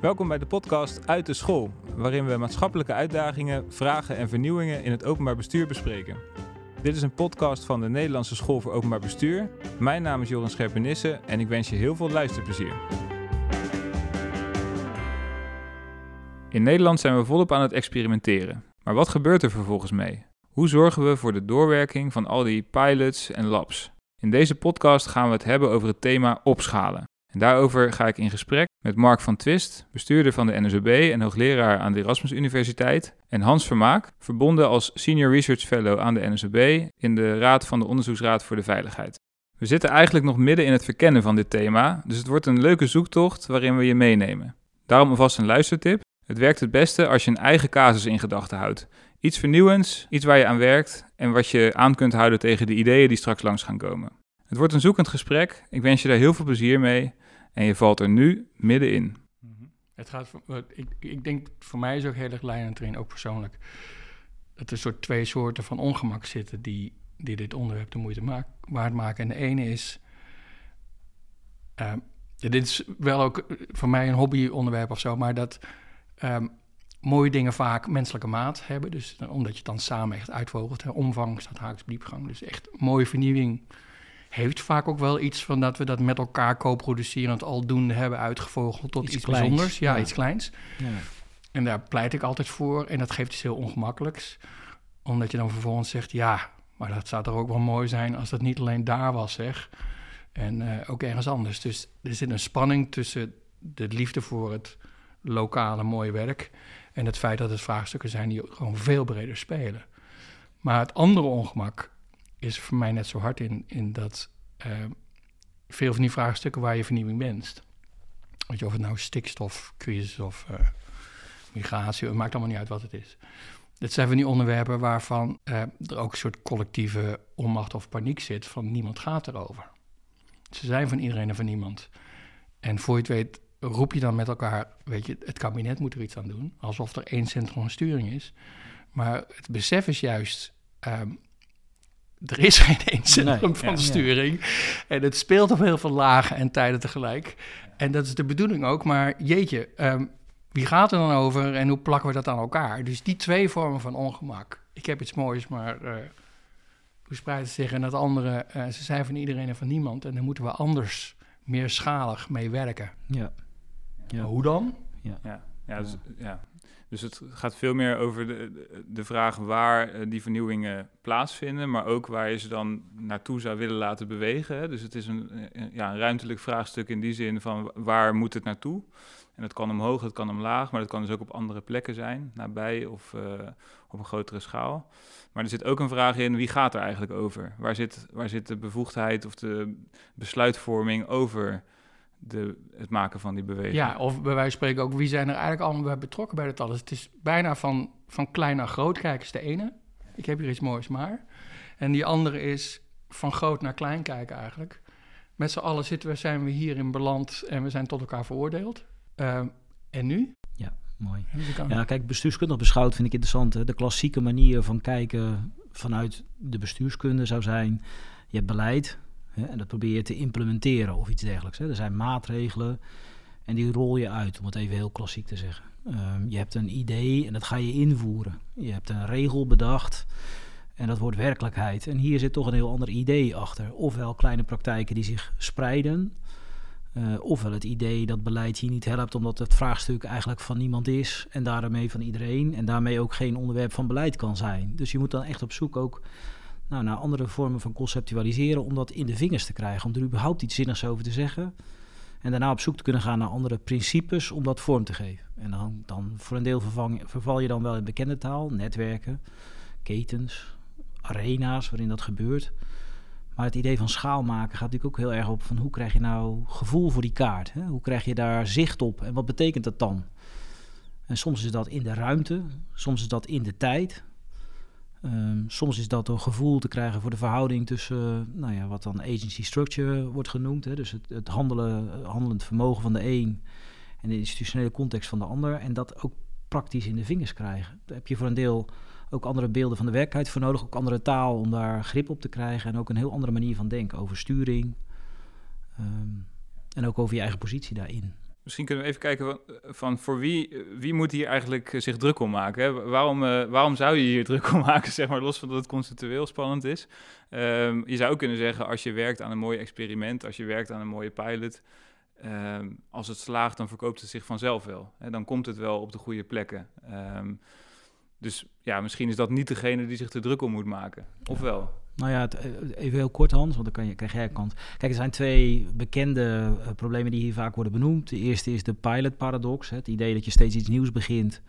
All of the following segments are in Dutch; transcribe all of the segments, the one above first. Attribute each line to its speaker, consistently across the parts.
Speaker 1: Welkom bij de podcast Uit de School, waarin we maatschappelijke uitdagingen, vragen en vernieuwingen in het openbaar bestuur bespreken. Dit is een podcast van de Nederlandse School voor Openbaar Bestuur. Mijn naam is Joran Scherpenisse en ik wens je heel veel luisterplezier. In Nederland zijn we volop aan het experimenteren. Maar wat gebeurt er vervolgens mee? Hoe zorgen we voor de doorwerking van al die pilots en labs? In deze podcast gaan we het hebben over het thema opschalen. En daarover ga ik in gesprek met Mark van Twist, bestuurder van de NSOB en hoogleraar aan de Erasmus Universiteit, en Hans Vermaak, verbonden als Senior Research Fellow aan de NSOB in de Raad van de Onderzoeksraad voor de Veiligheid. We zitten eigenlijk nog midden in het verkennen van dit thema, dus het wordt een leuke zoektocht waarin we je meenemen. Daarom alvast een luistertip. Het werkt het beste als je een eigen casus in gedachten houdt. Iets vernieuwends, iets waar je aan werkt en wat je aan kunt houden tegen de ideeën die straks langs gaan komen. Het wordt een zoekend gesprek. Ik wens je daar heel veel plezier mee en je valt er nu middenin.
Speaker 2: Het gaat, ik, ik denk, voor mij is ook heel erg leidend erin, ook persoonlijk, dat er soort twee soorten van ongemak zitten die, die dit onderwerp de moeite maak, waard maken. En de ene is, uh, dit is wel ook voor mij een hobbyonderwerp of zo, maar dat um, mooie dingen vaak menselijke maat hebben. Dus omdat je het dan samen echt uitvogelt. Hè, omvang staat haaks op diepgang. Dus echt mooie vernieuwing heeft vaak ook wel iets van dat we dat met elkaar co-producerend aldoende hebben uitgevogeld tot iets, iets bijzonders. Ja, iets kleins. Ja. En daar pleit ik altijd voor. En dat geeft iets heel ongemakkelijks. Omdat je dan vervolgens zegt, ja, maar dat zou toch ook wel mooi zijn als dat niet alleen daar was, zeg. En uh, ook ergens anders. Dus er zit een spanning tussen de liefde voor het lokale mooie werk en het feit dat het vraagstukken zijn die gewoon veel breder spelen. Maar het andere ongemak is voor mij net zo hard in, in dat uh, veel van die vraagstukken waar je vernieuwing wenst. Weet je, of het nou stikstofcrisis of uh, migratie, het maakt allemaal niet uit wat het is. Dit zijn van die onderwerpen waarvan uh, er ook een soort collectieve onmacht of paniek zit van niemand gaat erover. Ze zijn van iedereen en van niemand. En voor je het weet roep je dan met elkaar, weet je, het kabinet moet er iets aan doen, alsof er één centrum van sturing is. Maar het besef is juist, um, er is geen één centrum van sturing. En het speelt op heel veel lagen en tijden tegelijk. En dat is de bedoeling ook, maar jeetje, um, wie gaat er dan over en hoe plakken we dat aan elkaar? Dus die twee vormen van ongemak. Ik heb iets moois, maar uh, hoe spreidt het zich? En dat andere, uh, ze zijn van iedereen en van niemand. En dan moeten we anders, meer schalig mee werken.
Speaker 3: Ja.
Speaker 2: Ja. hoe dan?
Speaker 1: Ja. Ja. Dus, ja. dus het gaat veel meer over de, de vraag waar uh, die vernieuwingen plaatsvinden, maar ook waar je ze dan naartoe zou willen laten bewegen. Dus het is een, ja, een ruimtelijk vraagstuk in die zin van waar moet het naartoe? En dat kan omhoog, het kan omlaag, maar dat kan dus ook op andere plekken zijn, nabij of uh, op een grotere schaal. Maar er zit ook een vraag in, wie gaat er eigenlijk over? Waar zit, waar zit de bevoegdheid of de besluitvorming over de, het maken van die beweging.
Speaker 2: Ja, of bij wijze van spreken ook, wie zijn er eigenlijk allemaal bij betrokken bij dat alles? Het is bijna van, van klein naar groot. Kijk is de ene. Ik heb hier iets moois maar. En die andere is van groot naar klein kijken eigenlijk. Met z'n allen zitten we, zijn we hierin beland en we zijn tot elkaar veroordeeld. Uh, en nu?
Speaker 3: Ja, mooi. Ja, kijk, bestuurskundig beschouwd vind ik interessant. Hè? De klassieke manier van kijken vanuit de bestuurskunde zou zijn... je hebt beleid, en dat probeer je te implementeren of iets dergelijks. Hè. Er zijn maatregelen en die rol je uit, om het even heel klassiek te zeggen. Um, je hebt een idee en dat ga je invoeren. Je hebt een regel bedacht en dat wordt werkelijkheid. En hier zit toch een heel ander idee achter. Ofwel kleine praktijken die zich spreiden. Uh, ofwel het idee dat beleid hier niet helpt omdat het vraagstuk eigenlijk van niemand is en daarmee van iedereen en daarmee ook geen onderwerp van beleid kan zijn. Dus je moet dan echt op zoek ook nou, naar andere vormen van conceptualiseren om dat in de vingers te krijgen, om er überhaupt iets zinnigs over te zeggen. En daarna op zoek te kunnen gaan naar andere principes om dat vorm te geven. En dan, dan voor een deel vervang, verval je dan wel in bekende taal, netwerken, ketens, arena's waarin dat gebeurt. Maar het idee van schaal maken gaat natuurlijk ook heel erg op van hoe krijg je nou gevoel voor die kaart? Hè? Hoe krijg je daar zicht op en wat betekent dat dan? En soms is dat in de ruimte, soms is dat in de tijd, Um, soms is dat door gevoel te krijgen voor de verhouding tussen, nou ja, wat dan agency structure wordt genoemd. Hè, dus het, het handelen, handelend vermogen van de een en de institutionele context van de ander. En dat ook praktisch in de vingers krijgen. Daar heb je voor een deel ook andere beelden van de werkelijkheid voor nodig, ook andere taal om daar grip op te krijgen. En ook een heel andere manier van denken over sturing. Um, en ook over je eigen positie daarin.
Speaker 1: Misschien kunnen we even kijken van, van voor wie, wie moet hier eigenlijk zich druk om maken? Hè? Waarom, waarom zou je hier druk om maken, zeg maar, los van dat het conceptueel spannend is? Ehm, je zou kunnen zeggen, als je werkt aan een mooi experiment, als je werkt aan een mooie pilot, ehm, als het slaagt, dan verkoopt het zich vanzelf wel. Hè? Dan komt het wel op de goede plekken. Ehm, dus ja, misschien is dat niet degene die zich er druk om moet maken. Of wel?
Speaker 3: Nou ja, eh, even heel kort Hans, want dan kan je, krijg jij kant. Kijk, er zijn twee bekende uh, problemen die hier vaak worden benoemd. De eerste is de pilot paradox. Het idee dat je steeds iets nieuws begint,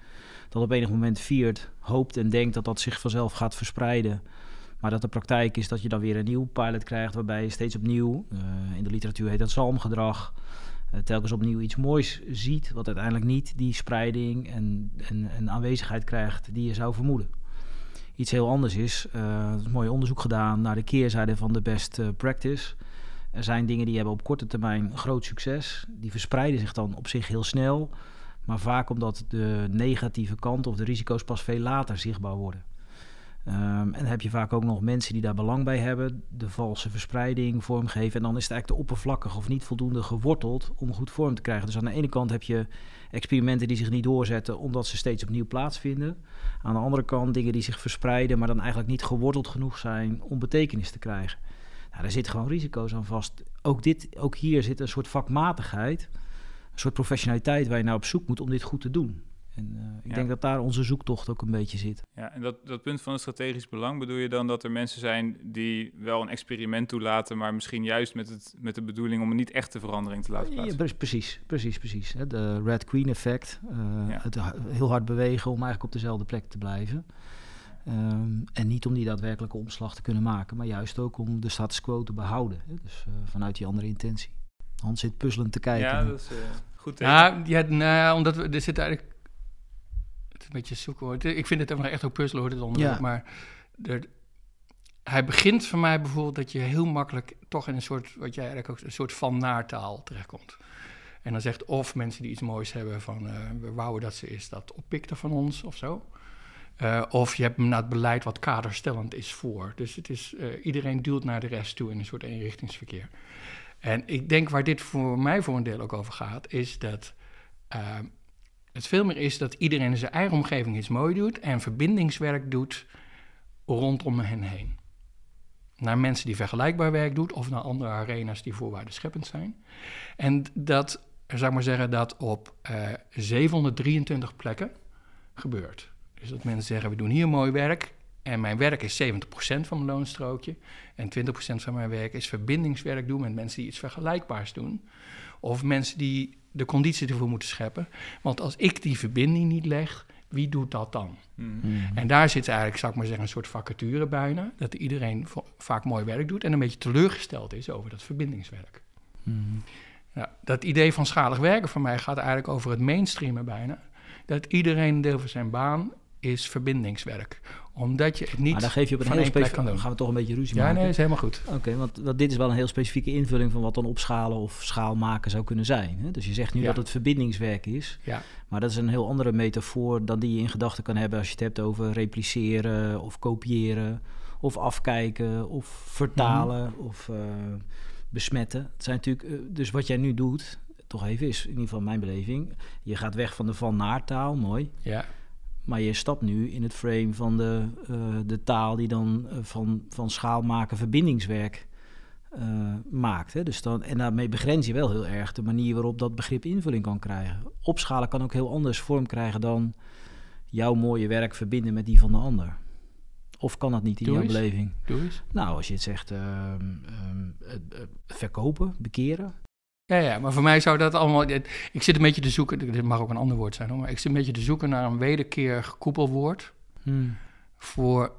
Speaker 3: dat op enig moment viert, hoopt en denkt dat dat zich vanzelf gaat verspreiden. Maar dat de praktijk is dat je dan weer een nieuw pilot krijgt, waarbij je steeds opnieuw, uh, in de literatuur heet dat zalmgedrag, telkens opnieuw iets moois ziet, wat uiteindelijk niet die spreiding en, en, en aanwezigheid krijgt die je zou vermoeden. Iets heel anders is, uh, is mooi onderzoek gedaan naar de keerzijde van de best practice. Er zijn dingen die hebben op korte termijn groot succes. Die verspreiden zich dan op zich heel snel. Maar vaak omdat de negatieve kant of de risico's pas veel later zichtbaar worden. Um, en dan heb je vaak ook nog mensen die daar belang bij hebben, de valse verspreiding vormgeven. En dan is het eigenlijk te oppervlakkig of niet voldoende geworteld om goed vorm te krijgen. Dus aan de ene kant heb je experimenten die zich niet doorzetten omdat ze steeds opnieuw plaatsvinden. Aan de andere kant dingen die zich verspreiden, maar dan eigenlijk niet geworteld genoeg zijn om betekenis te krijgen. Nou, daar zitten gewoon risico's aan vast. Ook, dit, ook hier zit een soort vakmatigheid, een soort professionaliteit waar je naar op zoek moet om dit goed te doen. En uh, ik denk dat daar onze zoektocht ook een beetje zit.
Speaker 1: Ja, en dat, dat punt van het strategisch belang, bedoel je dan dat er mensen zijn die wel een experiment toelaten, maar misschien juist met, het, met de bedoeling om een niet echte verandering te laten plaatsen?
Speaker 3: Ja, precies, precies, precies. De Red Queen effect, uh, ja. het heel hard bewegen om eigenlijk op dezelfde plek te blijven. Um, en niet om die daadwerkelijke omslag te kunnen maken, maar juist ook om de status quo te behouden. Hè? Dus uh, vanuit die andere intentie. Hans zit puzzelend te kijken.
Speaker 1: Ja, dat is goed.
Speaker 2: Ja, ja, nou, omdat we, er zit eigenlijk een beetje zoeken hoor. Ik vind het echt ook puzzelen hoor, dit onderwerp. Ja. Maar er, hij begint voor mij bijvoorbeeld dat je heel makkelijk toch in een soort, wat jij eigenlijk ook, een soort van naartaal terechtkomt. En dan zegt of mensen die iets moois hebben van uh, we wouden dat ze is dat oppikte van ons of zo. Uh, of je hebt naar het beleid wat kaderstellend is voor. Dus het is, uh, iedereen duwt naar de rest toe in een soort eenrichtingsverkeer. En ik denk waar dit voor mij voor een deel ook over gaat, is dat het veel meer is dat iedereen in zijn eigen omgeving iets mooi doet en verbindingswerk doet rondom hen heen. Naar mensen die vergelijkbaar werk doen of naar andere arena's die voorwaardenscheppend zijn. En dat, zou ik maar zeggen, dat op uh, eh, 723 plekken gebeurt. Dus dat mensen zeggen, we doen hier mooi werk en mijn werk is 70% van mijn loonstrookje. En 20% van mijn werk is verbindingswerk doen met mensen die iets vergelijkbaars doen. Of mensen die de conditie ervoor moeten scheppen. Want als ik die verbinding niet leg, wie doet dat dan? Hmm. En daar zit eigenlijk, zou ik maar zeggen, een soort vacature bijna. Dat iedereen vaak mooi werk doet en een beetje teleurgesteld is over dat verbindingswerk. Mm. dat idee van schalig werken voor mij gaat eigenlijk over het mainstreamen bijna. Dat iedereen een deel van zijn baan is verbindingswerk omdat je het niet
Speaker 3: maar dan geef je op een heel specifieke... Dan gaan we toch een beetje ruzie
Speaker 2: ja,
Speaker 3: maken.
Speaker 2: Ja, nee, is helemaal goed.
Speaker 3: Oké, want, want, dit is wel een heel specifieke invulling... van wat dan opschalen of schaal maken zou kunnen zijn. Hè? Dus je zegt nu dat het verbindingswerk is.
Speaker 2: Ja.
Speaker 3: Maar dat is een heel andere metafoor... dan die je in gedachten kan hebben... als je het hebt over repliceren of kopiëren... of afkijken of vertalen mhm. of uh, besmetten. Het zijn natuurlijk... Uh, dus wat jij nu doet... toch even is in ieder geval mijn beleving... je gaat weg van de van naar taal, mooi...
Speaker 2: Ja.
Speaker 3: Maar je stapt nu in het frame van de, uh, de taal die dan uh, van, van schaal maken verbindingswerk uh, maakt. Hè? Dus dan, en daarmee begrens je wel heel erg de manier waarop dat begrip invulling kan krijgen. Opschalen kan ook heel anders vorm krijgen dan jouw mooie werk verbinden met die van de ander. Of kan dat niet in
Speaker 2: Doe
Speaker 3: jouw
Speaker 2: eens.
Speaker 3: beleving?
Speaker 2: Doe eens.
Speaker 3: Nou, als je het zegt, ehm, ehm, verkopen, bekeren,
Speaker 2: ja, ja, maar voor mij zou dat allemaal. Ik zit een beetje te zoeken. Dit mag ook een ander woord zijn hoor. Maar ik zit een beetje te zoeken naar een wederkerig koepelwoord.
Speaker 3: Hmm.
Speaker 2: Voor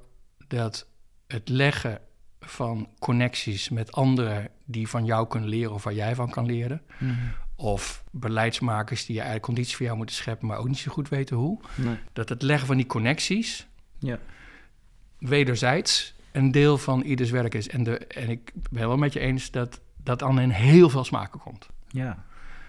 Speaker 2: dat het leggen van connecties met anderen die van jou kunnen leren of waar jij van kan leren.
Speaker 3: Hmm.
Speaker 2: Of beleidsmakers die je eigenlijk condities voor jou moeten scheppen, maar ook niet zo goed weten hoe.
Speaker 3: Nee.
Speaker 2: Dat het leggen van die connecties
Speaker 3: ja.
Speaker 2: wederzijds een deel van ieders werk is. En, de, en ik ben wel met je eens dat dat dan in heel veel smaken komt.
Speaker 3: Ja.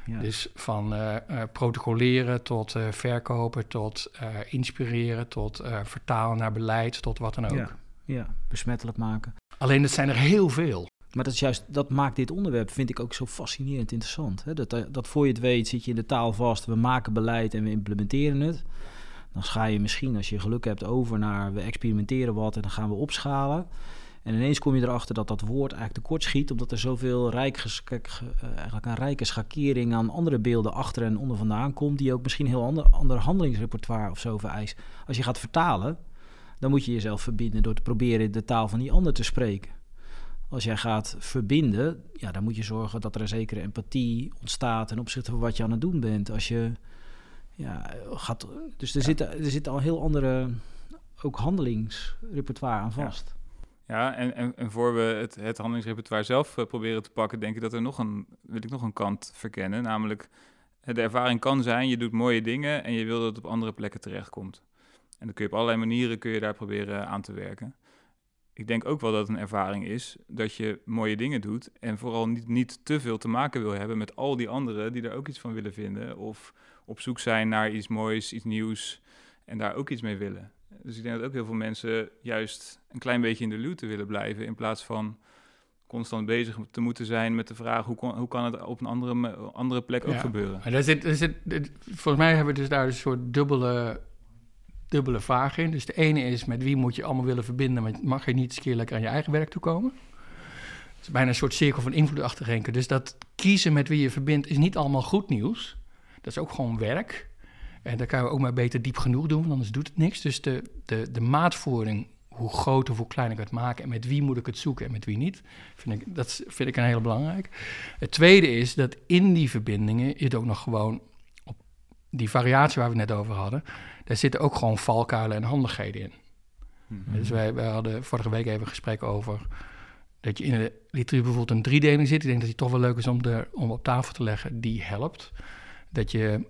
Speaker 3: ja.
Speaker 2: Dus van uh, uh, protocoleren tot uh, verkopen, tot inspireren, tot vertalen naar beleid, tot wat dan ook.
Speaker 3: Ja. ja, besmettelijk maken.
Speaker 2: Alleen dat zijn er heel veel.
Speaker 3: Maar dat, is juist, dat maakt dit onderwerp, vind ik ook zo fascinerend interessant. Hè? Dat, dat voor je het weet zit je in de taal vast, we maken beleid en we implementeren het. Dan ga je misschien, als je geluk hebt, over naar we experimenteren wat en dan gaan we opschalen. En ineens kom je erachter dat dat woord eigenlijk tekort schiet, omdat er zoveel rijk uh, eigenlijk een rijke schakering aan andere beelden achter en onder vandaan komt, die ook misschien heel ander, ander handelingsrepertoire of zo vereist. Als je gaat vertalen, dan moet je jezelf verbinden door te proberen de taal van die ander te spreken. Als jij gaat verbinden, ja, dan moet je zorgen dat er een zekere empathie ontstaat ten opzichte van wat je aan het doen bent. Als je ja, gaat, dus er, zit, er zit al heel andere ook handelingsrepertoire aan vast.
Speaker 1: Ja, en, en, en voor we het, het handelingsrepertoire zelf uh, proberen te pakken, denk ik dat er nog een, wil ik nog een kant verkennen. Namelijk, de ervaring kan zijn, je doet mooie dingen en je wil dat het op andere plekken terechtkomt. En dan kun je op allerlei manieren kun je daar proberen aan te werken. Ik denk ook wel dat het een ervaring is dat je mooie dingen doet en vooral niet, niet te veel te maken wil hebben met al die anderen die er ook iets van willen vinden of op zoek zijn naar iets moois, iets nieuws en daar ook iets mee willen. Dus ik denk dat ook heel veel mensen juist een klein beetje in de luwte willen blijven in plaats van constant bezig te moeten zijn met de vraag hoe, kon, hoe kan het op een andere, andere plek ook gebeuren.
Speaker 2: Maar daar zit, daar zit, volgens mij hebben we dus daar een soort dubbele dubbele vraag in. Dus de ene is met wie moet je allemaal willen verbinden, maar mag je niet eens keer lekker aan je eigen werk toekomen. Het is bijna een soort cirkel van invloed achterrenken. Dus dat kiezen met wie je verbindt is niet allemaal goed nieuws. Dat is ook gewoon werk. En daar kan je ook maar beter diep genoeg doen, want anders doet het niks. Dus de, de, de maatvoering, hoe groot of hoe klein ik het maken en met wie moet ik het zoeken en met wie niet, vind ik, dat vind ik een hele belangrijk. Het tweede is dat in die verbindingen je het ook nog gewoon op die variatie waar we het net over hadden, daar zitten ook gewoon valkuilen en handigheden in. Mhm. Dus wij, wij hadden vorige week even een gesprek over dat je in de literatuur bijvoorbeeld een driedeling zit. Ik denk dat die toch wel leuk is om, de, om op tafel te leggen. Die helpt. Dat je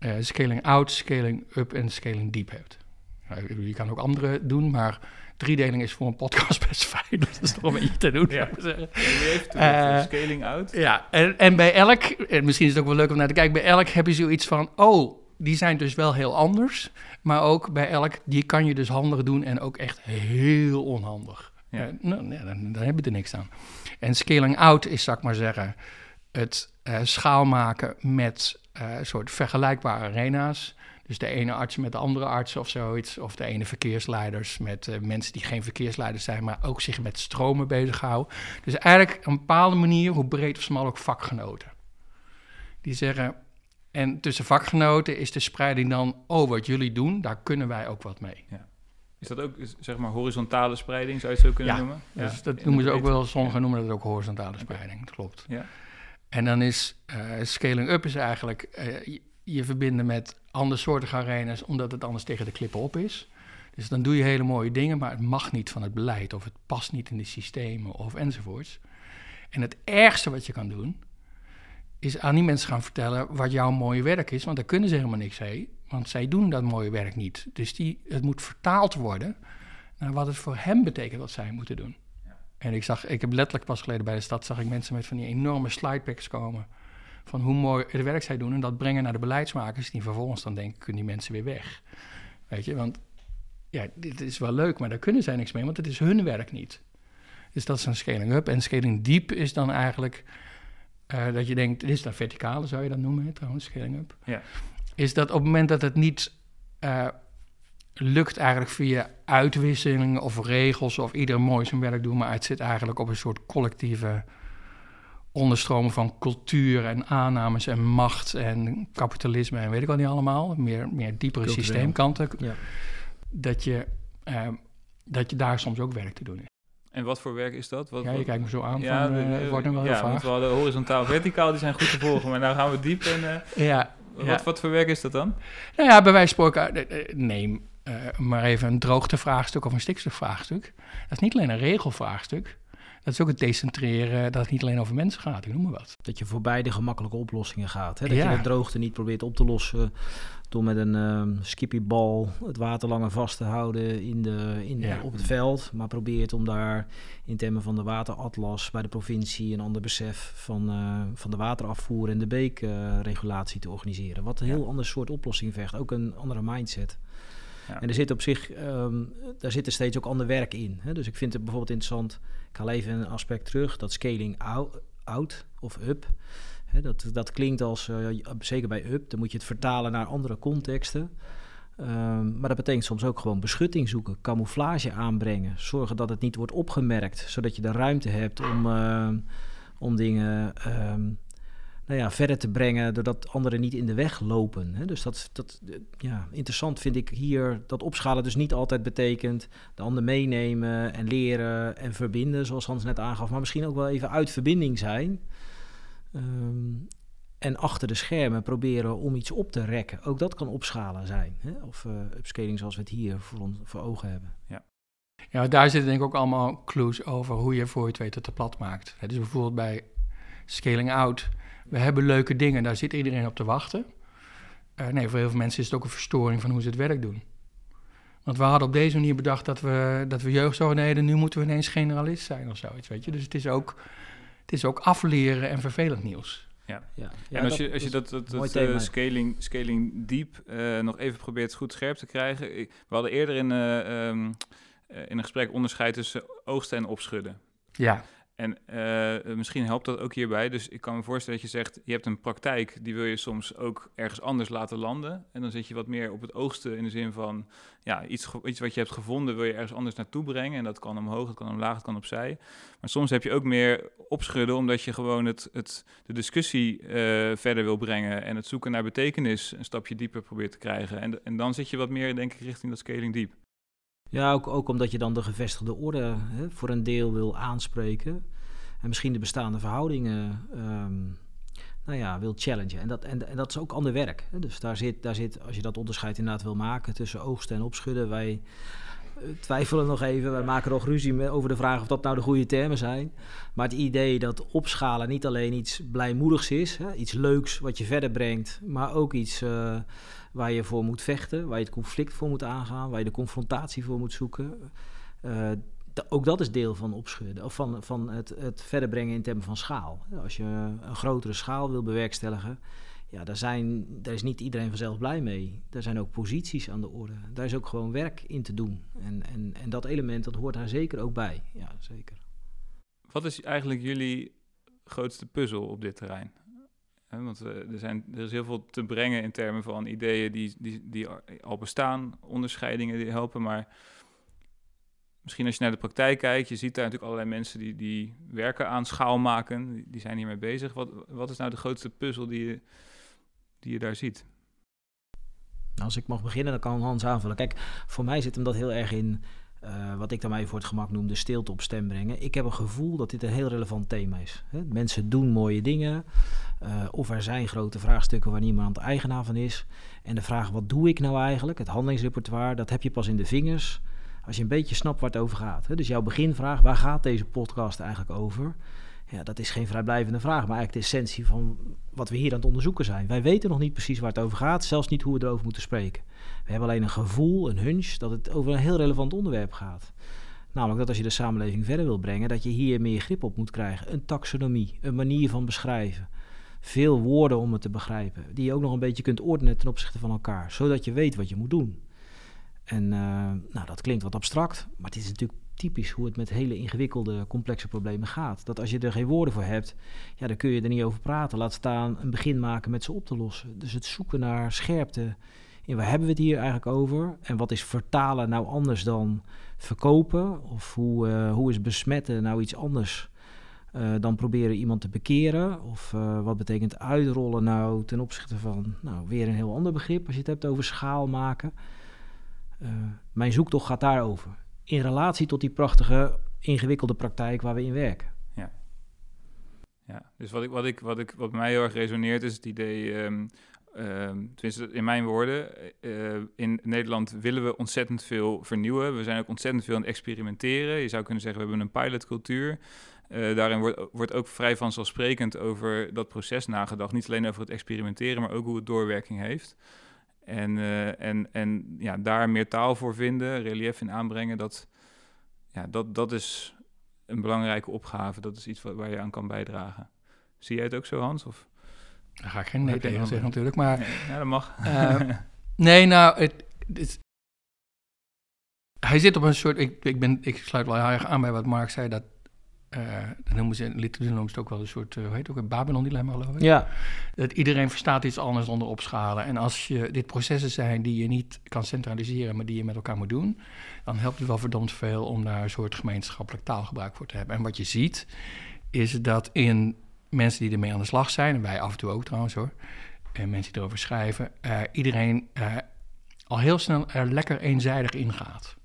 Speaker 2: uh, scaling out, scaling up en scaling deep hebt. Nou, je kan ook andere doen, maar driedeling is voor een podcast best fijn. Dat is toch een beetje te doen, ja.
Speaker 1: zeggen. Uh, scaling out.
Speaker 2: Ja, en, en bij elk, en misschien is het ook wel leuk om naar te kijken, bij elk heb je zoiets van, oh, die zijn dus wel heel anders. Maar ook bij elk, die kan je dus handig doen en ook echt heel onhandig. Ja. Uh, nou, dan, dan heb je er niks aan. En scaling out is, zou ik maar zeggen, het uh, schaalmaken met uh, soort vergelijkbare arena's. Dus de ene arts met de andere artsen of zoiets. Of de ene verkeersleiders met uh, mensen die geen verkeersleiders zijn, maar ook zich met stromen bezighouden. Dus eigenlijk een bepaalde manier, hoe breed of smal ook vakgenoten. Die zeggen, en tussen vakgenoten is de spreiding dan, oh, wat jullie doen, daar kunnen wij ook wat mee. Ja.
Speaker 1: Is dat ook, zeg maar, horizontale spreiding, zou je het zo kunnen noemen?
Speaker 2: Ja, dus dat noemen ze ook wel, sommigen noemen dat ook horizontale spreiding, dat klopt. Ja. En dan is uh, scaling up is eigenlijk uh, je, verbinden met andere soorten arenas, omdat het anders tegen de klippen op is. Dus dan doe je hele mooie dingen, maar het mag niet van het beleid, of het past niet in de systemen, of enzovoorts. En het ergste wat je kan doen, is aan die mensen gaan vertellen wat jouw mooie werk is, want daar kunnen ze helemaal niks mee, want zij doen dat mooie werk niet. Dus die, het moet vertaald worden naar wat het voor hem betekent wat zij moeten doen. En ik zag, ik heb letterlijk pas geleden bij de stad, zag ik mensen met van die enorme slidepacks komen van hoe mooi het werk zij doen en dat brengen naar de beleidsmakers, die vervolgens dan denken, kunnen die mensen weer weg. Weet je, want ja, dit is wel leuk, maar daar kunnen zij niks mee, want het is hun werk niet. Dus dat is een scaling up. En scaling deep is dan eigenlijk uh, dat je denkt, dit is dan verticale, zou je dat noemen, hè, trouwens, scaling up. Ja. Is dat op het moment dat het niet uh, lukt eigenlijk via uitwisselingen of regels of ieder mooi zijn werk doen, maar het zit eigenlijk op een soort collectieve onderstromen van cultuur en aannames en macht en kapitalisme en weet ik al niet allemaal, meer, meer diepere systeemkanten, ja. dat, je, uh, dat je daar soms ook werk te doen is.
Speaker 1: En wat voor werk is dat? Wat,
Speaker 2: ja, je kijkt me zo aan. Ja, van, uh, het wordt nu wel heel
Speaker 1: ja,
Speaker 2: vaag.
Speaker 1: we hadden horizontaal verticaal, die zijn goed te volgen. Maar nou gaan we diep en... Uh, ja, wat, wat voor werk is dat dan?
Speaker 2: Nou ja, bij wijze van spreken, uh, neem maar even een droogtevraagstuk of een stikstofvraagstuk. Dat is niet alleen een regelvraagstuk. Dat is ook het decentreren, dat het niet alleen over mensen gaat, ik noem maar wat.
Speaker 3: Dat je voorbij de gemakkelijke oplossingen gaat. Hè? Dat je de droogte niet probeert op te lossen door met een uh, skippybal het water langer vast te houden in de, in op het veld. Maar probeert om daar in termen van de wateratlas bij de provincie een ander besef van, uh, van de waterafvoer en de beekregulatie uh, te organiseren. Wat een heel ander soort oplossing vergt, ook een andere mindset. En er zit op zich, ehm, daar zit er steeds ook ander werk in. Hè? Dus ik vind het bijvoorbeeld interessant, ik haal even een aspect terug, dat scaling out, of up. Hè, dat, dat klinkt als, zeker bij up, dan moet je het vertalen naar andere contexten. Ehm, maar dat betekent soms ook gewoon beschutting zoeken, camouflage aanbrengen, zorgen dat het niet wordt opgemerkt, zodat je de ruimte hebt om, ehm, om dingen nou ja, verder te brengen, doordat anderen niet in de weg lopen. Hè? Dus dat, dat ja, interessant vind ik hier dat opschalen dus niet altijd betekent de ander meenemen en leren en verbinden, zoals Hans net aangaf, maar misschien ook wel even uit verbinding zijn. En achter de schermen proberen om iets op te rekken. Ook dat kan opschalen zijn. Hè? Of uh, upscaling zoals we het hier voor, voor ogen hebben.
Speaker 2: Ja. ja, daar zitten denk ik ook allemaal clues over hoe je voor je het te plat maakt. Dus bijvoorbeeld bij scaling out. We hebben leuke dingen, daar zit iedereen op te wachten. Uh, nee, voor heel veel mensen is het ook een verstoring van hoe ze het werk doen. Want we hadden op deze manier bedacht dat we, dat we jeugdzorg deden. Nu moeten we ineens generalist zijn of zoiets, weet je. Dus het is ook, het is ook afleren en vervelend nieuws.
Speaker 1: Ja. ja. en als, je, als je dat, dat, dat uh, scaling, scaling deep uh, nog even probeert goed scherp te krijgen. we hadden eerder in, uh, um, in een gesprek onderscheid tussen oogsten en opschudden.
Speaker 2: Ja.
Speaker 1: En uh, misschien helpt dat ook hierbij. Dus ik kan me voorstellen dat je zegt, je hebt een praktijk, die wil je soms ook ergens anders laten landen. En dan zit je wat meer op het oogsten in de zin van, ja, iets, iets wat je hebt gevonden wil je ergens anders naartoe brengen. En dat kan omhoog, dat kan omlaag, dat kan opzij. Maar soms heb je ook meer opschudden, omdat je gewoon het, het, de discussie uh, verder wil brengen. En het zoeken naar betekenis een stapje dieper probeert te krijgen. En, en dan zit je wat meer, denk ik, richting dat scaling diep.
Speaker 3: Ja, ook, ook omdat je dan de gevestigde orde hè, voor een deel wil aanspreken. En misschien de bestaande verhoudingen um, nou ja, wil challengen. En dat, en, dat is ook ander werk. Hè. Dus daar zit, daar zit, als je dat onderscheid inderdaad wil maken tussen oogsten en opschudden, wij twijfelen nog even. Wij maken nog ruzie over de vraag of dat nou de goede termen zijn. Maar het idee dat opschalen niet alleen iets blijmoedigs is, hè, iets leuks wat je verder brengt, maar ook iets uh, waar je voor moet vechten, waar je het conflict voor moet aangaan, waar je de confrontatie voor moet zoeken. Uh, ook dat is deel van opschudden, of van, van het, het verder brengen in termen van schaal. Als je een grotere schaal wil bewerkstelligen, ja, daar, zijn, daar is niet iedereen vanzelf blij mee. Daar zijn ook posities aan de orde. Daar is ook gewoon werk in te doen. En, en, en dat element, dat hoort daar zeker ook bij. Ja, zeker.
Speaker 1: Wat is eigenlijk jullie grootste puzzel op dit terrein? want er, zijn, er is heel veel te brengen in termen van ideeën die, die, die al bestaan, onderscheidingen die helpen, maar misschien als je naar de praktijk kijkt, je ziet daar natuurlijk allerlei mensen die, die werken aan schaal maken, die, zijn hiermee bezig. Wat, wat is nou de grootste puzzel die je, je daar ziet?
Speaker 3: Nou, als ik mag beginnen, dan kan Hans aanvullen. Kijk, voor mij zit hem dat heel erg in uh, wat ik dan even voor het gemak noem, de stilte op stem brengen. Ik heb een gevoel dat dit een heel relevant thema is. Mensen doen mooie dingen, uh, of er zijn grote vraagstukken waar niemand eigenaar van is. En de vraag, wat doe ik nou eigenlijk? Het handelingsrepertoire, dat heb je pas in de vingers als je een beetje snapt waar het over gaat. Dus jouw beginvraag, waar gaat deze podcast eigenlijk over? Ja, dat is geen vrijblijvende vraag, maar eigenlijk de essentie van wat we hier aan het onderzoeken zijn. Wij weten nog niet precies waar het over gaat, zelfs niet hoe we erover moeten spreken. We hebben alleen een gevoel, een hunch, dat het over een heel relevant onderwerp gaat. Namelijk dat als je de samenleving verder wil brengen, dat je hier meer grip op moet krijgen. Een taxonomie, een manier van beschrijven. Veel woorden om het te begrijpen, die je ook nog een beetje kunt ordenen ten opzichte van elkaar, zodat je weet wat je moet doen. En uh, nou, dat klinkt wat abstract, maar het is natuurlijk typisch hoe het met hele ingewikkelde, complexe problemen gaat. Dat als je er geen woorden voor hebt, ja, dan kun je er niet over praten. Laat staan een begin maken met ze op te lossen. Dus het zoeken naar scherpte. In waar hebben we het hier eigenlijk over? En wat is vertalen nou anders dan verkopen? Of hoe, uh, hoe is besmetten nou iets anders uh, dan proberen iemand te bekeren? Of uh, wat betekent uitrollen nou ten opzichte van nou, weer een heel ander begrip als je het hebt over schaal maken? Mijn zoektocht gaat daarover. In relatie tot die prachtige, ingewikkelde praktijk waar we in werken.
Speaker 1: Ja. Ja, dus wat, ik, wat, ik, wat, ik, wat mij heel erg resoneert is het idee, um, tenminste in mijn woorden, uh, in Nederland willen we ontzettend veel vernieuwen. We zijn ook ontzettend veel aan het experimenteren. Je zou kunnen zeggen, we hebben een pilotcultuur. Uh, daarin wordt, wordt ook vrij vanzelfsprekend over dat proces nagedacht. Niet alleen over het experimenteren, maar ook hoe het doorwerking heeft. En, uh, en, en ja, daar meer taal voor vinden, relief in aanbrengen, dat, ja, dat, dat is een belangrijke opgave. Dat is iets wat, waar je aan kan bijdragen. Zie jij het ook zo, Hans? Of?
Speaker 2: Daar ga ik geen nee tegen zeggen natuurlijk, maar...
Speaker 1: Nee, ja, dat mag.
Speaker 2: Uh, nee, nou, het, het, hij zit op een soort. Ik, ik, ben, ik sluit wel heel erg aan bij wat Mark zei. Dat, uh, dat noemen ze, literatuur noemen ze ook wel een soort. Uh, hoe heet het ook? Een Babylon-dilemma, geloof ik.
Speaker 3: Ja.
Speaker 2: Dat iedereen verstaat iets anders onder opschalen. En als je dit processen zijn die je niet kan centraliseren, maar die je met elkaar moet doen. dan helpt het wel verdomd veel om daar een soort gemeenschappelijk taalgebruik voor te hebben. En wat je ziet, is dat in mensen die ermee aan de slag zijn. en wij af en toe ook trouwens hoor. en mensen die erover schrijven. Uh, iedereen al heel snel er lekker eenzijdig ingaat.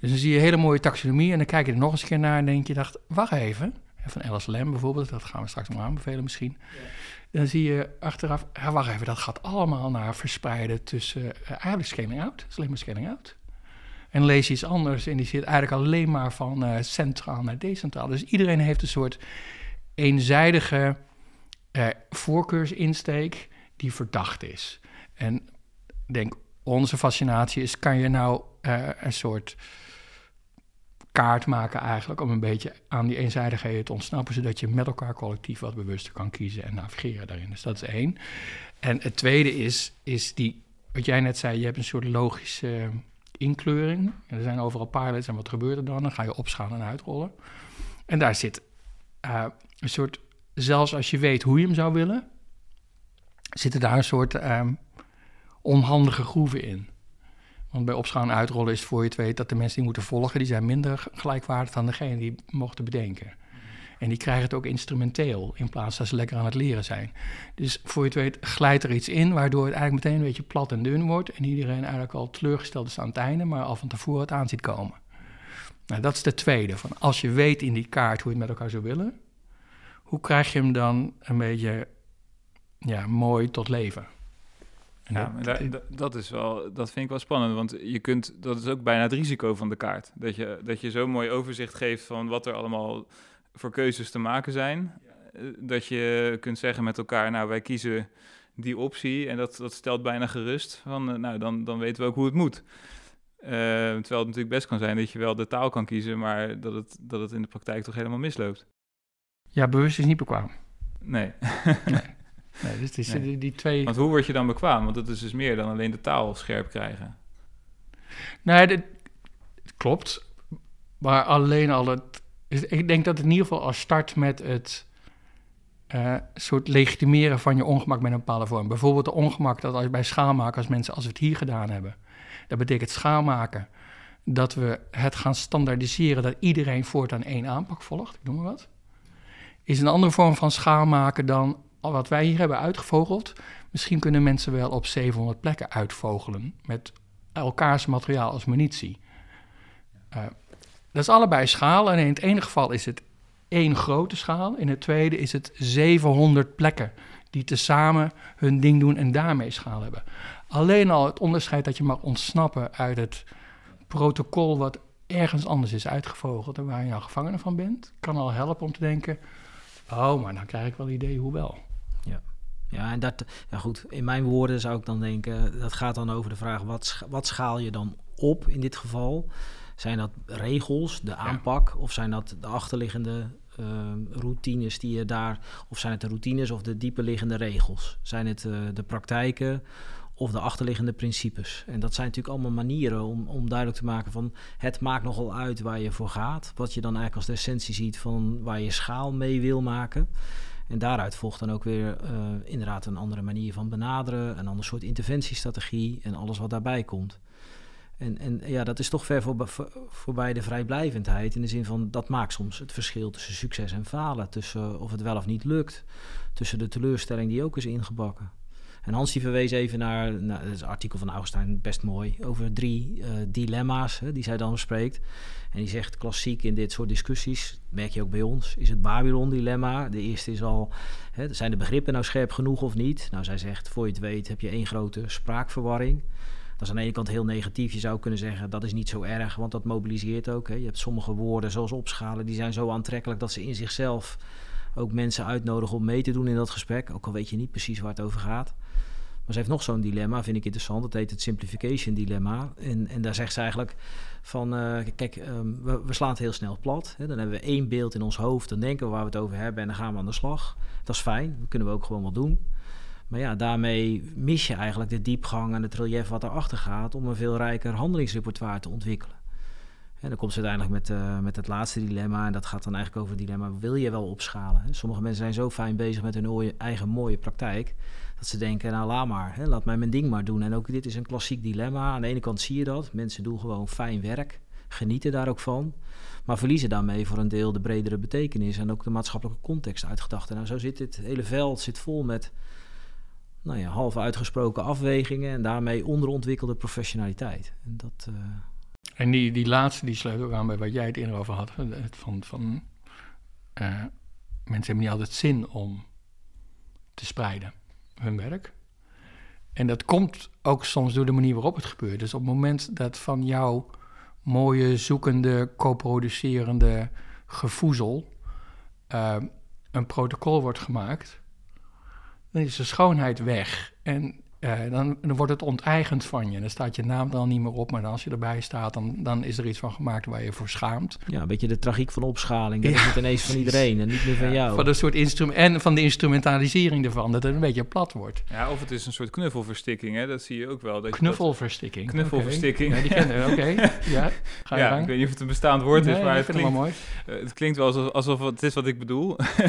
Speaker 2: Dus dan zie je hele mooie taxonomie en dan kijk je er nog eens een keer naar en denk je, dacht, wacht even. Van Alice Lam bijvoorbeeld, dat gaan we straks nog aanbevelen misschien. Dan zie je achteraf, ja, wacht even, dat gaat allemaal naar verspreiden tussen, uh, eigenlijk scaling out, maar scaling out. En lees je iets anders en die zit eigenlijk alleen maar van uh, centraal naar decentraal. Dus iedereen heeft een soort eenzijdige uh, voorkeursinsteek die verdacht is. En denk, onze fascinatie is, kan je nou uh, een soort kaart maken eigenlijk om een beetje aan die eenzijdigheden te ontsnappen, zodat je met elkaar collectief wat bewuster kan kiezen en navigeren daarin. Dus dat is één. En het tweede is, is die, wat jij net zei, je hebt een soort logische inkleuring. er zijn overal pilots en wat gebeurt er dan? Dan ga je opschalen en uitrollen. En daar zit uh, een soort, zelfs als je weet hoe je hem zou willen, zitten daar een soort um, onhandige groeven in. Want bij opschalen en uitrollen is het voor je het weet dat de mensen die moeten volgen, die zijn minder gelijkwaardig dan degene die mochten bedenken. En die krijgen het ook instrumenteel, in plaats dat ze lekker aan het leren zijn. Dus voor je het weet glijdt er iets in, waardoor het eigenlijk meteen een beetje plat en dun wordt. En iedereen eigenlijk al teleurgesteld is aan het einde, maar al van tevoren het aan ziet komen. Nou, dat is de tweede. Van als je weet in die kaart hoe je het met elkaar zou willen, hoe krijg je hem dan een beetje ja, mooi tot leven?
Speaker 1: Ja, dat, dat, is wel, dat vind ik wel spannend, want je kunt, dat is ook bijna het risico van de kaart. Dat je, dat je zo'n mooi overzicht geeft van wat er allemaal voor keuzes te maken zijn. Eh, dat je kunt zeggen met elkaar, nou wij kiezen die optie en dat, dat stelt bijna gerust. Van, eh, nou dan, dan weten we ook hoe het moet. Uh, terwijl het natuurlijk best kan zijn dat je wel de taal kan kiezen, maar dat het, dat het in de praktijk toch helemaal misloopt.
Speaker 2: Ja, bewust is niet bekwaam.
Speaker 1: Nee.
Speaker 2: nee. Nee, dus die, die, die, twee...
Speaker 1: Want hoe word je dan bekwaam? Want dat is dus meer dan alleen de taal scherp krijgen.
Speaker 2: Nee, dat klopt. Maar alleen al het... Ik denk dat het in ieder geval al start met het... Uh, soort legitimeren van je ongemak met een bepaalde vorm. Bijvoorbeeld de ongemak dat als bij schaalmaken, als mensen, als we het hier gedaan hebben, dat betekent schaalmaken dat we het gaan standaardiseren, dat iedereen voortaan één aanpak volgt, ik noem maar wat, is een andere vorm van schaalmaken dan wat wij hier hebben uitgevogeld, misschien kunnen mensen wel op 700 plekken uitvogelen met elkaars materiaal als munitie. Uh, dat is allebei schaal en in het ene geval is het één grote schaal, in het tweede is het 700 plekken die tezamen hun ding doen en daarmee schaal hebben. Alleen al het onderscheid dat je mag ontsnappen uit het protocol wat ergens anders is uitgevogeld en waar je nou gevangene van bent, kan al helpen om te denken: oh, maar dan krijg ik wel idee hoe wel.
Speaker 3: Ja, en dat, ja goed, in mijn woorden zou ik dan denken, dat gaat dan over de vraag, wat, wat schaal je dan op in dit geval? Zijn dat regels, de aanpak, of zijn dat de achterliggende uh, routines die je daar, of zijn het de routines of de dieperliggende regels? Zijn het uh, de praktijken of de achterliggende principes? En dat zijn natuurlijk allemaal manieren om, om duidelijk te maken van het maakt nogal uit waar je voor gaat. Wat je dan eigenlijk als de essentie ziet van waar je schaal mee wil maken. En daaruit volgt dan ook weer uh, inderdaad een andere manier van benaderen, een ander soort interventiestrategie en alles wat daarbij komt. En, en ja, dat is toch ver voor, voor, voorbij de vrijblijvendheid. In de zin van dat maakt soms het verschil tussen succes en falen. Tussen of het wel of niet lukt. Tussen de teleurstelling die ook is ingebakken. En Hans die verwees even naar, nou, het artikel van Augustijn, best mooi, over drie uh, dilemma's hè, die zij dan bespreekt. En die zegt klassiek in dit soort discussies, merk je ook bij ons, is het Babylon-dilemma. De eerste is al, hè, zijn de begrippen nou scherp genoeg of niet? Nou, zij zegt, voor je het weet heb je één grote spraakverwarring. Dat is aan de ene kant heel negatief. Je zou kunnen zeggen dat is niet zo erg, want dat mobiliseert ook. Hè. Je hebt sommige woorden, zoals opschalen, die zijn zo aantrekkelijk dat ze in zichzelf ook mensen uitnodigen om mee te doen in dat gesprek. Ook al weet je niet precies waar het over gaat. Ze heeft nog zo'n dilemma, vind ik interessant. Dat heet het simplification dilemma. En, en daar zegt ze eigenlijk van, uh, kijk, um, we, we, slaan het heel snel plat. Hè. Dan hebben we één beeld in ons hoofd, dan denken we waar we het over hebben en dan gaan we aan de slag. Dat is fijn, dat kunnen we ook gewoon wel doen. Maar ja, daarmee mis je eigenlijk de diepgang en het relief wat erachter gaat om een veel rijker handelingsrepertoire te ontwikkelen. En dan komt ze uiteindelijk met, uh, met het laatste dilemma. En dat gaat dan eigenlijk over het dilemma: wil je wel opschalen? Sommige mensen zijn zo fijn bezig met hun eigen mooie praktijk. Dat ze denken: nou, laat maar, hè, laat mij mijn ding maar doen. En ook dit is een klassiek dilemma. Aan de ene kant zie je dat. Mensen doen gewoon fijn werk, genieten daar ook van. Maar verliezen daarmee voor een deel de bredere betekenis en ook de maatschappelijke context uit gedachten. Nou, zo zit dit hele veld zit vol met nou ja, half uitgesproken afwegingen en daarmee onderontwikkelde professionaliteit. En dat. Uh,
Speaker 2: en die, die laatste, die sluit ook aan bij wat jij het eerder over had. Het van, van, uh, mensen hebben niet altijd zin om te spreiden, hun werk. En dat komt ook soms door de manier waarop het gebeurt. Dus op het moment dat van jouw mooie, zoekende, co-producerende gevoezel uh, een protocol wordt gemaakt, dan is de schoonheid weg. En uh, dan, dan, wordt het onteigend van je. Dan staat je naam dan niet meer op, maar dan als je erbij staat, dan, dan is er iets van gemaakt waar je voor schaamt.
Speaker 3: Ja, een beetje de tragiek van opschaling. Dat is het ineens van iedereen en niet meer van jou.
Speaker 2: Van een soort instrument en van de instrumentalisering ervan, dat het een beetje plat wordt.
Speaker 1: Ja, of het is een soort knuffelverstikking, hè? dat zie je ook wel. Dat
Speaker 2: knuffelverstikking.
Speaker 1: Dat... Knuffelverstikking.
Speaker 2: Okay. Ja, die kennen Oké, ja. Ga je
Speaker 1: ja, ik weet niet of het een bestaand woord
Speaker 2: nee,
Speaker 1: is, maar
Speaker 2: het
Speaker 1: klinkt,
Speaker 2: mooi.
Speaker 1: Uh, het klinkt wel alsof, alsof het is wat ik bedoel. uh,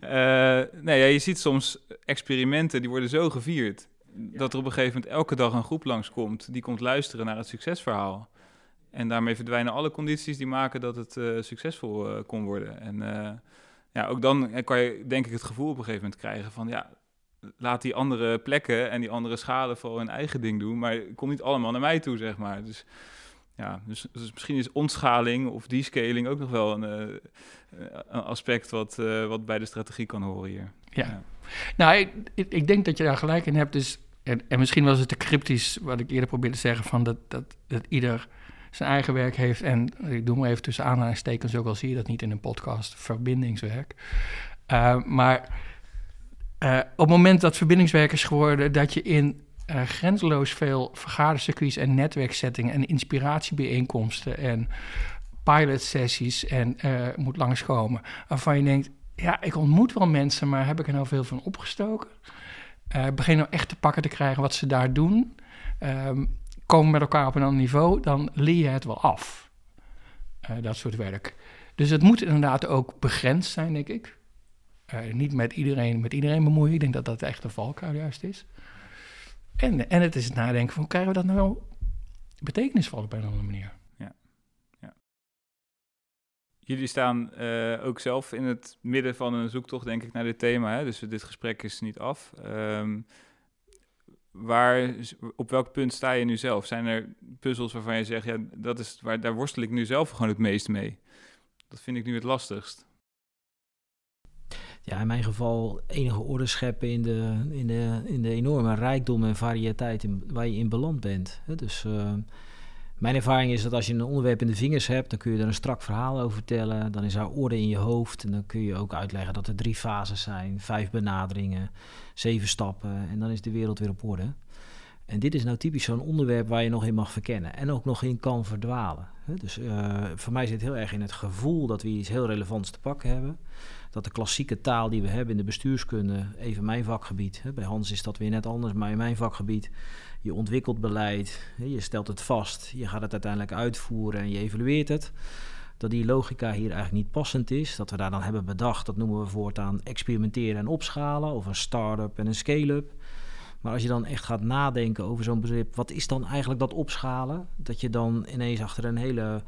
Speaker 1: nee, ja, je ziet soms experimenten, die worden zo gevierd dat er op een gegeven moment elke dag een groep langskomt die komt luisteren naar het succesverhaal. En daarmee verdwijnen alle condities die maken dat het uh, succesvol uh, kon worden. En uh, ja, ook dan kan je denk ik het gevoel op een gegeven moment krijgen van ja, laat die andere plekken en die andere schalen vooral hun eigen ding doen, maar kom niet allemaal naar mij toe, zeg maar. Dus ja, dus, dus misschien is ontschaling of descaling ook nog wel een, een aspect wat, wat bij de strategie kan horen hier.
Speaker 2: Ja. ja. Nou, ik, ik, ik, denk dat je daar gelijk in hebt. Dus, en, en misschien was het te cryptisch wat ik eerder probeerde te zeggen: van dat, dat, dat ieder zijn eigen werk heeft. En ik doe maar even tussen aanhalingstekens, ook al zie je dat niet in een podcast, verbindingswerk. Uh, maar uh, op het moment dat verbindingswerk is geworden, dat je in uh, grenzeloos veel vergadercircuits en netwerksettingen en inspiratiebijeenkomsten en pilotsessies en moet langskomen, waarvan je denkt, ja, ik ontmoet wel mensen, maar heb ik er nou veel van opgestoken? Uh, begin nou echt te pakken te krijgen wat ze daar doen. Um, komen met elkaar op een ander niveau, dan leer je het wel af. Uh, dat soort werk. Dus het moet inderdaad ook begrensd zijn, denk ik. Uh, niet met iedereen, met iedereen bemoeien. Ik denk dat dat echt de valkuil juist is. En, en het is het nadenken van, krijgen we dat nou betekenisvol op een andere manier?
Speaker 1: Jullie staan uh, ook zelf in het midden van een zoektocht, denk ik, naar dit thema. Hè? Dus dit gesprek is niet af. Um, waar, op welk punt sta je nu zelf? Zijn er puzzels waarvan je zegt, ja, dat is waar, daar worstel ik nu zelf gewoon het meest mee? Dat vind ik nu het lastigst.
Speaker 3: Ja, in mijn geval enige orde scheppen in de, in de, in de enorme rijkdom en variëteit in, waar je in beland bent. Dus uh, mijn ervaring is dat als je een onderwerp in de vingers hebt, dan kun je er een strak verhaal over vertellen. Dan is er orde in je hoofd. En dan kun je ook uitleggen dat er drie fases zijn, vijf benaderingen, zeven stappen. En dan is de wereld weer op orde. En dit is nou typisch zo'n onderwerp waar je nog in mag verkennen en ook nog in kan verdwalen. Dus uh, voor mij zit heel erg in het gevoel dat we iets heel relevants te pakken hebben. Dat de klassieke taal die we hebben in de bestuurskunde, even mijn vakgebied, bij Hans is dat weer net anders, maar in mijn vakgebied, je ontwikkelt beleid, je stelt het vast, je gaat het uiteindelijk uitvoeren en je evalueert het. Dat die logica hier eigenlijk niet passend is. Dat we daar dan hebben bedacht, dat noemen we voortaan experimenteren en opschalen. Of een start-up en een scale-up. Maar als je dan echt gaat nadenken over zo'n begrip, wat is dan eigenlijk dat opschalen? Dat je dan ineens achter een hele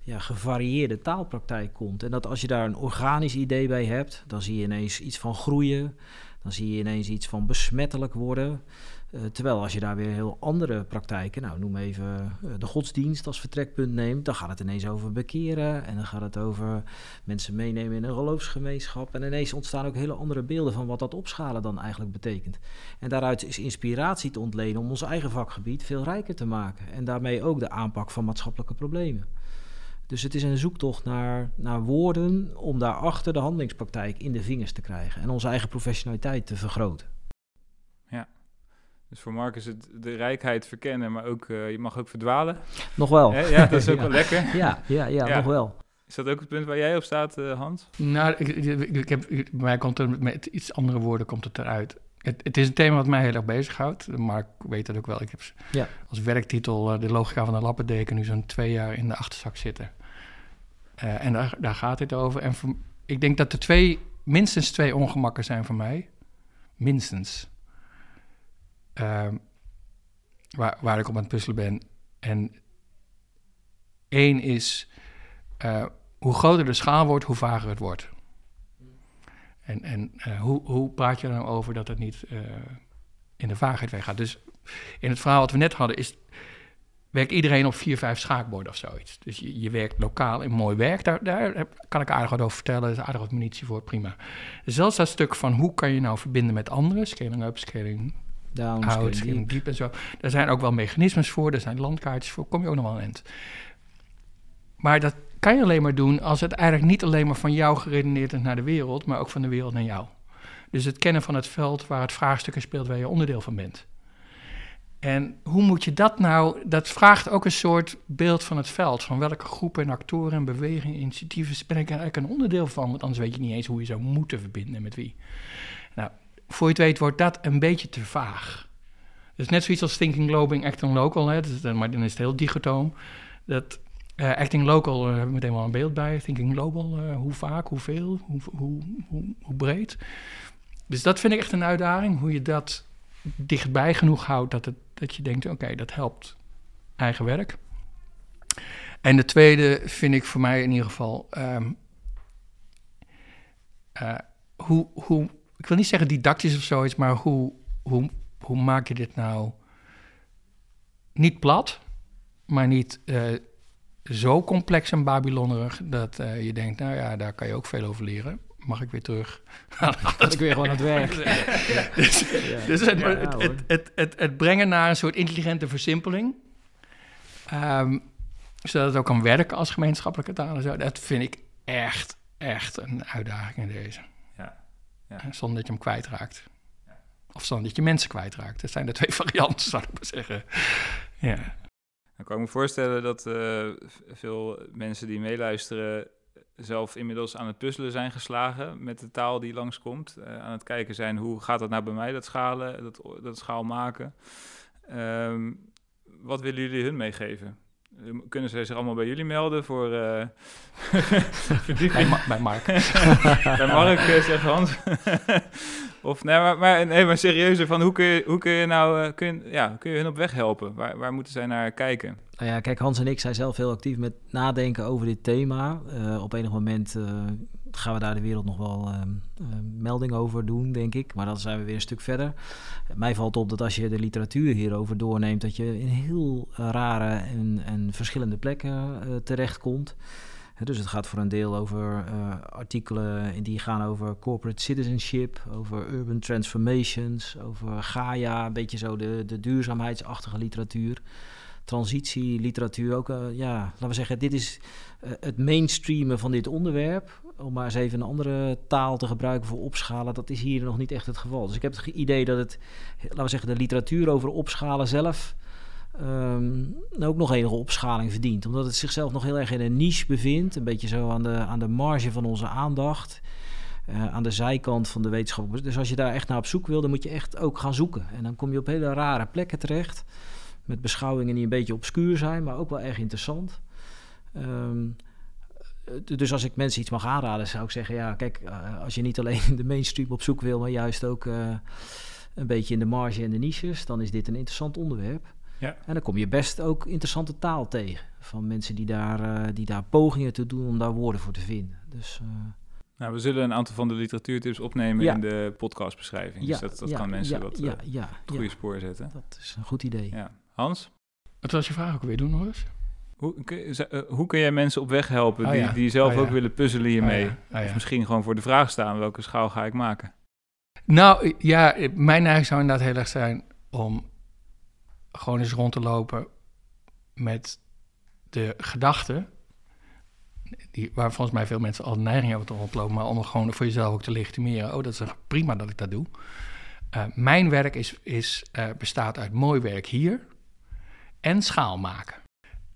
Speaker 3: ja, gevarieerde taalpraktijk komt. En dat als je daar een organisch idee bij hebt, dan zie je ineens iets van groeien. Dan zie je ineens iets van besmettelijk worden. Uh, terwijl als je daar weer heel andere praktijken, nou noem even uh, de godsdienst als vertrekpunt neemt, dan gaat het ineens over bekeren en dan gaat het over mensen meenemen in een geloofsgemeenschap. En ineens ontstaan ook hele andere beelden van wat dat opschalen dan eigenlijk betekent. En daaruit is inspiratie te ontlenen om ons eigen vakgebied veel rijker te maken en daarmee ook de aanpak van maatschappelijke problemen. Dus het is een zoektocht naar, naar woorden om daarachter de handelingspraktijk in de vingers te krijgen en onze eigen professionaliteit te vergroten.
Speaker 1: Dus voor Mark is het de rijkheid verkennen, maar ook uh, je mag ook verdwalen.
Speaker 3: Nog wel.
Speaker 1: Hè? Ja, dat is ook ja. wel lekker.
Speaker 3: Ja, ja, ja, ja, nog wel.
Speaker 1: Is dat ook het punt waar jij op staat, uh, Hans?
Speaker 2: Nou, ik, ik, ik heb, bij mij komt er met iets andere woorden komt het eruit. het, het, is een thema wat mij heel erg bezighoudt. Mark weet dat ook wel. Ik heb ja. als werktitel uh, de logica van de lappendeken nu zo'n twee jaar in de achterzak zitten. Uh, en daar, daar gaat het over. En voor, ik denk dat er twee, minstens twee ongemakken zijn voor mij. Minstens. Ehm, waar, waar ik op aan het puzzelen ben. En één is, uh, hoe groter de schaal wordt, hoe vager het wordt. En, en uh, hoe, hoe praat je er nou over dat het niet uh, in de vaagheid weggaat? Dus in het verhaal wat we net hadden, is, werkt iedereen op vier, vijf schaakborden of zoiets. Dus je, werkt lokaal in mooi werk, daar, daar kan ik aardig wat over vertellen. Er is aardig wat munitie voor, prima. Zelfs dat stuk van hoe kan je nou verbinden met anderen, scaling up, scaling down, out, scaling deep en zo. Daar zijn ook wel mechanismes voor, er zijn landkaartjes voor, kom je ook nog wel aan eind. Maar dat kan je alleen maar doen als het eigenlijk niet alleen maar van jou geredeneerd is naar de wereld, maar ook van de wereld naar jou. Dus het kennen van het veld waar het vraagstukken speelt waar je onderdeel van bent. En hoe moet je dat nou, dat vraagt ook een soort beeld van het veld. Van welke groepen en actoren en bewegingen, initiatieven ben ik eigenlijk een onderdeel van. Want anders weet je niet eens hoe je zou moeten verbinden en met wie. Voor je het weet wordt dat een beetje te vaag. Dus net zoiets als thinking global, acting local, hè, dus, maar dan is het heel dichotoom. Dat uh, acting local uh, hebben we meteen wel een beeld bij. Thinking global, uh, hoe vaak, hoeveel, hoe, hoe, hoe, hoe, breed. Dus dat vind ik echt een uitdaging. Hoe je dat dichtbij genoeg houdt dat, het, dat je denkt, oké, dat helpt eigen werk. En de tweede vind ik voor mij in ieder geval... Um, hoe, hoe, ik wil niet zeggen didactisch of zoiets, maar hoe, hoe, hoe maak je dit nou niet plat, maar niet zo complex en babylonnerig dat uh, je denkt, nou ja, daar kan je ook veel over leren. Mag ik weer terug?
Speaker 3: dat ik weer gewoon aan het werk.
Speaker 2: dus, dus het, het, het, het, het, brengen naar een soort intelligente versimpeling. Um, zodat het ook kan werken als gemeenschappelijke taal en zo. Dat vind ik echt, echt een uitdaging in deze. Ja. Zonder dat je hem kwijtraakt. Of zonder dat je mensen kwijtraakt. Dat zijn de twee varianten, zou ik maar zeggen. Ja.
Speaker 1: Dan kan ik me voorstellen dat uh, veel mensen die meeluisteren zelf inmiddels aan het puzzelen zijn geslagen met de taal die langskomt. Uh, aan het kijken zijn hoe gaat dat nou bij mij, dat schalen, dat, dat schaal maken. Um, wat willen jullie hun meegeven? Kunnen ze zich allemaal bij jullie melden voor uh,
Speaker 2: verdieping? Bij, bij Mark.
Speaker 1: bij Mark, uh, zegt Hans. of nee, maar, maar, nee, maar serieuzer, van hoe kun je, hoe kun je nou uh, kun je, ja, kun je hun op weg helpen? Waar, waar moeten zij naar kijken?
Speaker 3: Nou ja, kijk, Hans en ik zijn zelf heel actief met nadenken over dit thema. op enig moment gaan we daar de wereld nog wel uh, melding over doen, denk ik. Maar dan zijn we weer een stuk verder. Mij valt op dat als je de literatuur hierover doorneemt, dat je in heel rare en, en verschillende plekken uh, terechtkomt. Dus het gaat voor een deel over uh, artikelen die gaan over corporate citizenship, over urban transformations, over Gaia, een beetje zo de, de duurzaamheidsachtige literatuur. Transitieliteratuur ook, ja, laten we zeggen, dit is het mainstreamen van dit onderwerp om maar eens even een andere taal te gebruiken voor opschalen, dat is hier nog niet echt het geval. Dus ik heb het idee dat het, laten we zeggen, de literatuur over opschalen zelf um, ook nog enige opschaling verdient. Omdat het zichzelf nog heel erg in een niche bevindt, een beetje zo aan de, aan de marge van onze aandacht. Uh, aan de zijkant van de wetenschap. Dus als je daar echt naar op zoek wil, dan moet je echt ook gaan zoeken. En dan kom je op hele rare plekken terecht. Met beschouwingen die een beetje obscuur zijn, maar ook wel erg interessant. Um, eh, dus als ik mensen iets mag aanraden, zou ik zeggen: ja, kijk, eh, als je niet alleen de mainstream op zoek wil, maar juist ook uh, een beetje in de marge en de niches, dan is dit een interessant onderwerp. Ja. En dan kom je best ook interessante taal tegen van mensen die daar, uh, die daar pogingen te doen om daar woorden voor te vinden. Dus.
Speaker 1: Nou, we zullen een aantal van de literatuurtips opnemen in de podcastbeschrijving. Ja, dus dat, dat kan mensen wat ja, ja, goede spoor zetten.
Speaker 3: Dat is een goed idee.
Speaker 1: Hans?
Speaker 2: Wat was je vraag ook weer doen, nog eens?
Speaker 1: Hoe, uh, hoe kun jij mensen op weg helpen oh die, die zelf oh ook willen puzzelen hiermee? Oh of misschien gewoon voor de vraag staan, welke schaal ga ik maken?
Speaker 2: Nou ja, mijn neiging zou inderdaad heel erg zijn om gewoon eens rond te lopen met de gedachte, die, waar volgens mij veel mensen al neiging hebben te rondlopen, maar om gewoon voor jezelf ook te legitimeren. Oh, dat is prima dat ik dat doe. Uh, mijn werk is, is, uh, bestaat uit mooi werk hier en schaal maken.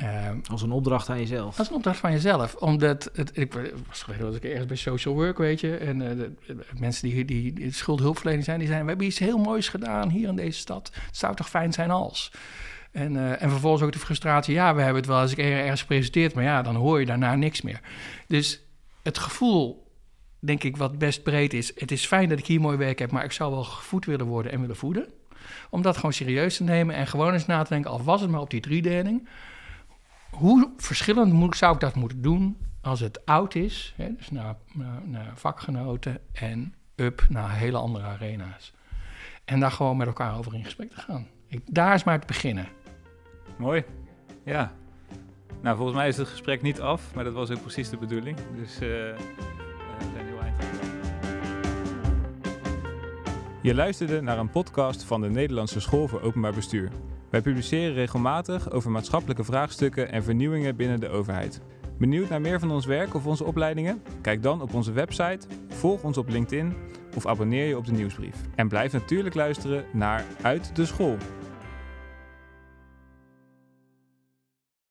Speaker 3: Ehm, als een opdracht aan jezelf.
Speaker 2: Als een opdracht van jezelf. Omdat het, ik was geleden was ik ergens bij social work, weet je. En uh, de, mensen die, die, die schuldhulpverlening zijn, die zijn: We hebben iets heel moois gedaan hier in deze stad. Het zou toch fijn zijn als. En, uh, en vervolgens ook de frustratie: Ja, we hebben het wel eens ergens gepresenteerd, maar ja, dan hoor je daarna niks meer. Dus het gevoel, denk ik, wat best breed is: Het is fijn dat ik hier mooi werk heb, maar ik zou wel gevoed willen worden en willen voeden. Om dat gewoon serieus te nemen en gewoon eens na te denken: al was het maar op die driedeling hoe verschillend moet, zou ik dat moeten doen als het oud is, hè, dus naar, vakgenoten en up naar hele andere arena's. En daar gewoon met elkaar over in gesprek te gaan. Ik, daar is maar te beginnen.
Speaker 1: Mooi, ja. Nou, volgens mij is het gesprek niet af, maar dat was ook precies de bedoeling. Dus uh, heel. Je luisterde naar een podcast van de Nederlandse School voor Openbaar Bestuur. Wij publiceren regelmatig over maatschappelijke vraagstukken en vernieuwingen binnen de overheid. Benieuwd naar meer van ons werk of onze opleidingen? Kijk dan op onze website, volg ons op LinkedIn of abonneer je op de nieuwsbrief. En blijf natuurlijk luisteren naar Uit de School.